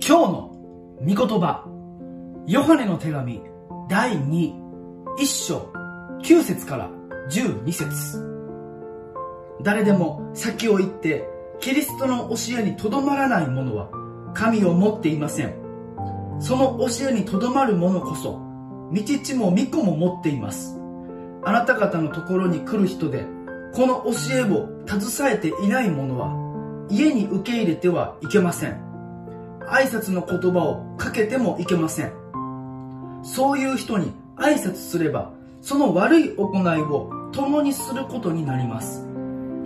今日の御言葉、ヨハネの手紙第2、1章9節から12節誰でも先を言ってキリストの教えにとどまらない者は神を持っていません。その教えにとどまる者こそ、道地も御子も持っています。あなた方のところに来る人で、この教えを携えていない者は、家に受け入れてはいけません。挨拶の言葉をかけてもいけません。そういう人に挨拶すれば、その悪い行いを共にすることになります。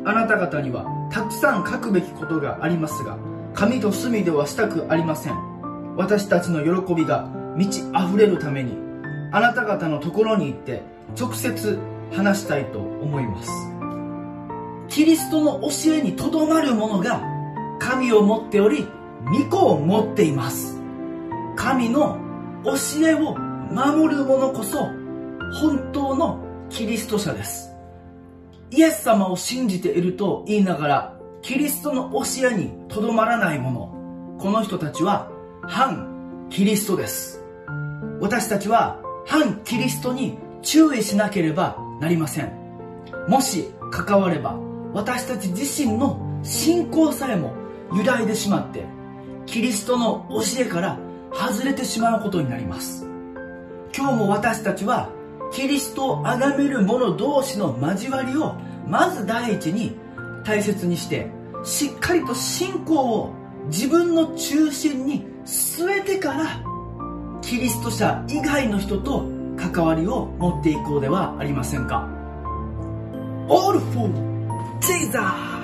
あなた方にはたくさん書くべきことがありますが、紙と墨ではしたくありません。私たちの喜びが満ち溢れるために、あなた方のところに行って直接話したいと思います。キリストの教えにとどまる者が神を持っており、御子を持っています。神の教えを守る者こそ本当のキリスト者です。イエス様を信じていると言いながら、キリストの教えにとどまらない者、この人たちは反キリストです。私たちは反キリストに注意しなければなりません。もし関われば、私たち自身の信仰さえも揺らいでしまって、キリストの教えから外れてしまうことになります。今日も私たちはキリストを崇める者同士の交わりをまず第一に大切にしてしっかりと信仰を自分の中心に据えてからキリスト者以外の人と関わりを持っていこうではありませんか All for Jesus!